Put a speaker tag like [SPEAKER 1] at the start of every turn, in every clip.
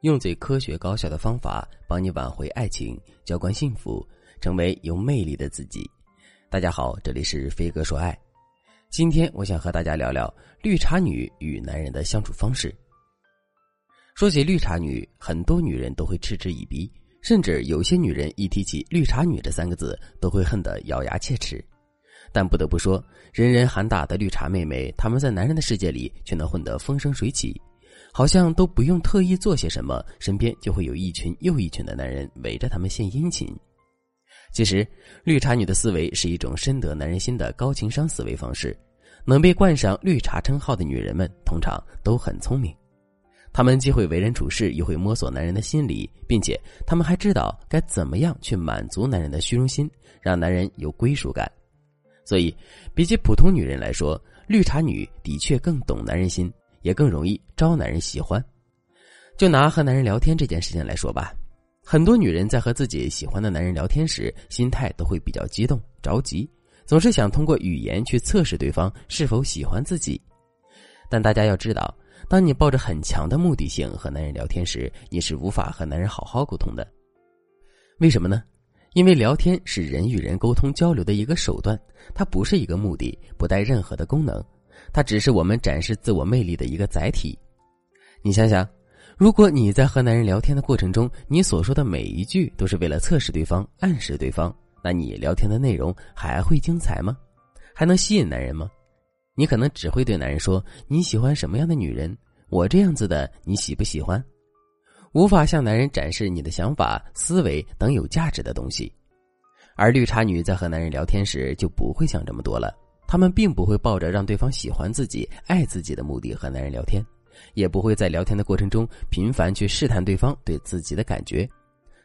[SPEAKER 1] 用最科学高效的方法帮你挽回爱情，浇灌幸福，成为有魅力的自己。大家好，这里是飞哥说爱。今天我想和大家聊聊绿茶女与男人的相处方式。说起绿茶女，很多女人都会嗤之以鼻，甚至有些女人一提起“绿茶女”这三个字，都会恨得咬牙切齿。但不得不说，人人喊打的绿茶妹妹，她们在男人的世界里却能混得风生水起。好像都不用特意做些什么，身边就会有一群又一群的男人围着他们献殷勤。其实，绿茶女的思维是一种深得男人心的高情商思维方式。能被冠上“绿茶”称号的女人们，通常都很聪明。她们既会为人处事，又会摸索男人的心理，并且她们还知道该怎么样去满足男人的虚荣心，让男人有归属感。所以，比起普通女人来说，绿茶女的确更懂男人心。也更容易招男人喜欢。就拿和男人聊天这件事情来说吧，很多女人在和自己喜欢的男人聊天时，心态都会比较激动、着急，总是想通过语言去测试对方是否喜欢自己。但大家要知道，当你抱着很强的目的性和男人聊天时，你是无法和男人好好沟通的。为什么呢？因为聊天是人与人沟通交流的一个手段，它不是一个目的，不带任何的功能。它只是我们展示自我魅力的一个载体。你想想，如果你在和男人聊天的过程中，你所说的每一句都是为了测试对方、暗示对方，那你聊天的内容还会精彩吗？还能吸引男人吗？你可能只会对男人说：“你喜欢什么样的女人？我这样子的，你喜不喜欢？”无法向男人展示你的想法、思维等有价值的东西。而绿茶女在和男人聊天时，就不会想这么多了。他们并不会抱着让对方喜欢自己、爱自己的目的和男人聊天，也不会在聊天的过程中频繁去试探对方对自己的感觉。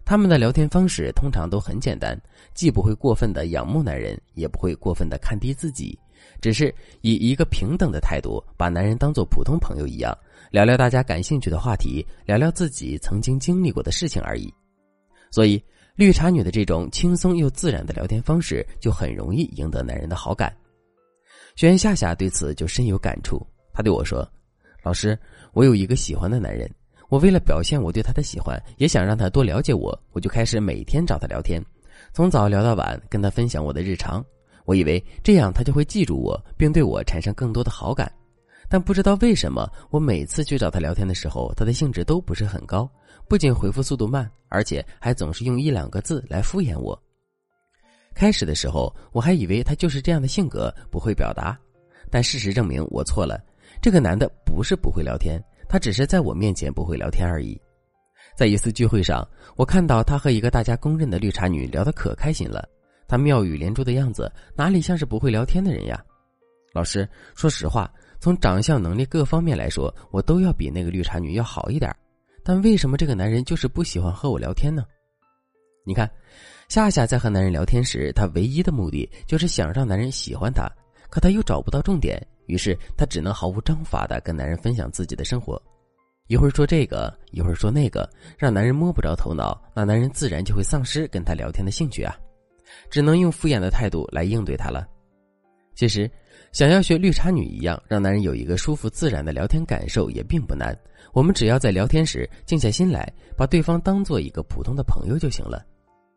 [SPEAKER 1] 他们的聊天方式通常都很简单，既不会过分的仰慕男人，也不会过分的看低自己，只是以一个平等的态度，把男人当做普通朋友一样，聊聊大家感兴趣的话题，聊聊自己曾经经历过的事情而已。所以，绿茶女的这种轻松又自然的聊天方式，就很容易赢得男人的好感。学员夏夏对此就深有感触，他对我说：“老师，我有一个喜欢的男人，我为了表现我对他的喜欢，也想让他多了解我，我就开始每天找他聊天，从早聊到晚，跟他分享我的日常。我以为这样他就会记住我，并对我产生更多的好感。但不知道为什么，我每次去找他聊天的时候，他的兴致都不是很高，不仅回复速度慢，而且还总是用一两个字来敷衍我。”开始的时候，我还以为他就是这样的性格，不会表达。但事实证明我错了。这个男的不是不会聊天，他只是在我面前不会聊天而已。在一次聚会上，我看到他和一个大家公认的绿茶女聊得可开心了。他妙语连珠的样子，哪里像是不会聊天的人呀？老师，说实话，从长相、能力各方面来说，我都要比那个绿茶女要好一点。但为什么这个男人就是不喜欢和我聊天呢？你看。夏夏在和男人聊天时，她唯一的目的就是想让男人喜欢她，可她又找不到重点，于是她只能毫无章法的跟男人分享自己的生活，一会儿说这个，一会儿说那个，让男人摸不着头脑，那男人自然就会丧失跟她聊天的兴趣啊，只能用敷衍的态度来应对她了。其实，想要学绿茶女一样，让男人有一个舒服自然的聊天感受也并不难，我们只要在聊天时静下心来，把对方当做一个普通的朋友就行了。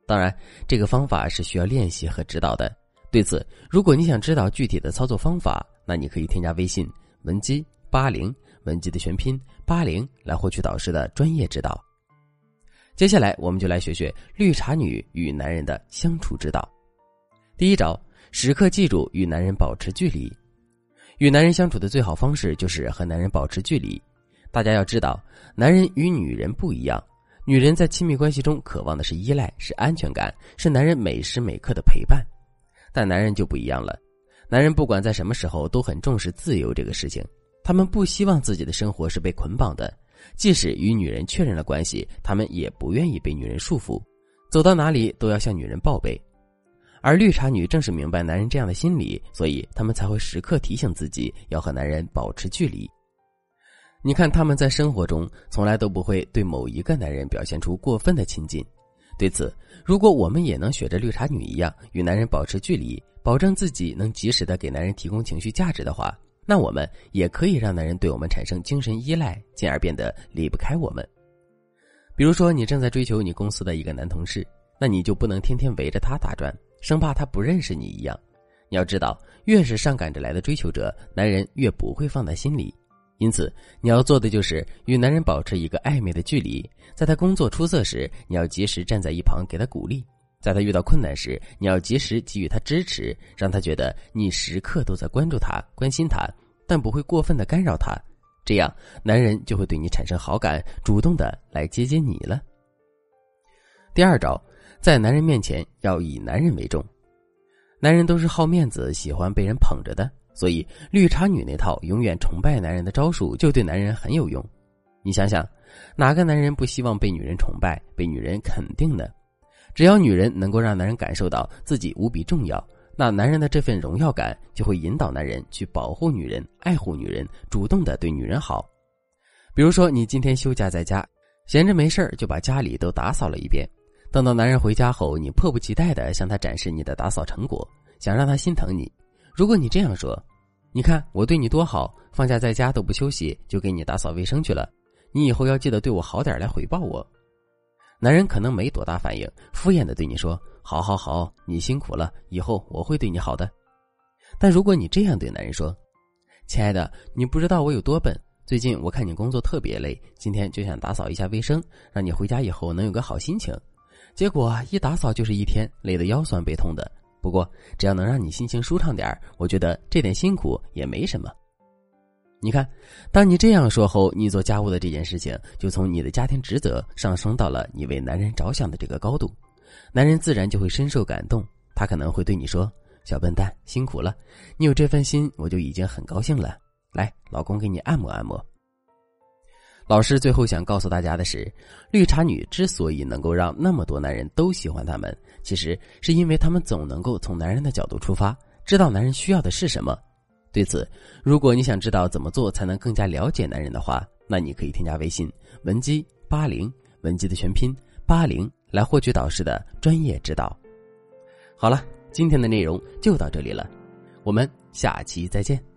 [SPEAKER 1] 当然，这个方法是需要练习和指导的。对此，如果你想知道具体的操作方法，那你可以添加微信文姬八零，文姬的全拼八零，来获取导师的专业指导。接下来，我们就来学学绿茶女与男人的相处之道。第一招，时刻记住与男人保持距离。与男人相处的最好方式就是和男人保持距离。大家要知道，男人与女人不一样。女人在亲密关系中渴望的是依赖，是安全感，是男人每时每刻的陪伴。但男人就不一样了，男人不管在什么时候都很重视自由这个事情。他们不希望自己的生活是被捆绑的，即使与女人确认了关系，他们也不愿意被女人束缚，走到哪里都要向女人报备。而绿茶女正是明白男人这样的心理，所以他们才会时刻提醒自己要和男人保持距离。你看，他们在生活中从来都不会对某一个男人表现出过分的亲近。对此，如果我们也能学着绿茶女一样，与男人保持距离，保证自己能及时的给男人提供情绪价值的话，那我们也可以让男人对我们产生精神依赖，进而变得离不开我们。比如说，你正在追求你公司的一个男同事，那你就不能天天围着他打转，生怕他不认识你一样。你要知道，越是上赶着来的追求者，男人越不会放在心里。因此，你要做的就是与男人保持一个暧昧的距离。在他工作出色时，你要及时站在一旁给他鼓励；在他遇到困难时，你要及时给予他支持，让他觉得你时刻都在关注他、关心他，但不会过分的干扰他。这样，男人就会对你产生好感，主动的来接近你了。第二招，在男人面前要以男人为重。男人都是好面子，喜欢被人捧着的，所以绿茶女那套永远崇拜男人的招数就对男人很有用。你想想，哪个男人不希望被女人崇拜、被女人肯定呢？只要女人能够让男人感受到自己无比重要，那男人的这份荣耀感就会引导男人去保护女人、爱护女人，主动的对女人好。比如说，你今天休假在家，闲着没事就把家里都打扫了一遍。等到男人回家后，你迫不及待的向他展示你的打扫成果，想让他心疼你。如果你这样说：“你看我对你多好，放假在家都不休息，就给你打扫卫生去了。你以后要记得对我好点来回报我。”男人可能没多大反应，敷衍的对你说：“好好好，你辛苦了，以后我会对你好的。”但如果你这样对男人说：“亲爱的，你不知道我有多笨。最近我看你工作特别累，今天就想打扫一下卫生，让你回家以后能有个好心情。”结果一打扫就是一天，累得腰酸背痛的。不过只要能让你心情舒畅点我觉得这点辛苦也没什么。你看，当你这样说后，你做家务的这件事情就从你的家庭职责上升到了你为男人着想的这个高度，男人自然就会深受感动。他可能会对你说：“小笨蛋，辛苦了，你有这份心，我就已经很高兴了。来，老公给你按摩按摩。”老师最后想告诉大家的是，绿茶女之所以能够让那么多男人都喜欢她们，其实是因为她们总能够从男人的角度出发，知道男人需要的是什么。对此，如果你想知道怎么做才能更加了解男人的话，那你可以添加微信文姬八零，文姬的全拼八零，来获取导师的专业指导。好了，今天的内容就到这里了，我们下期再见。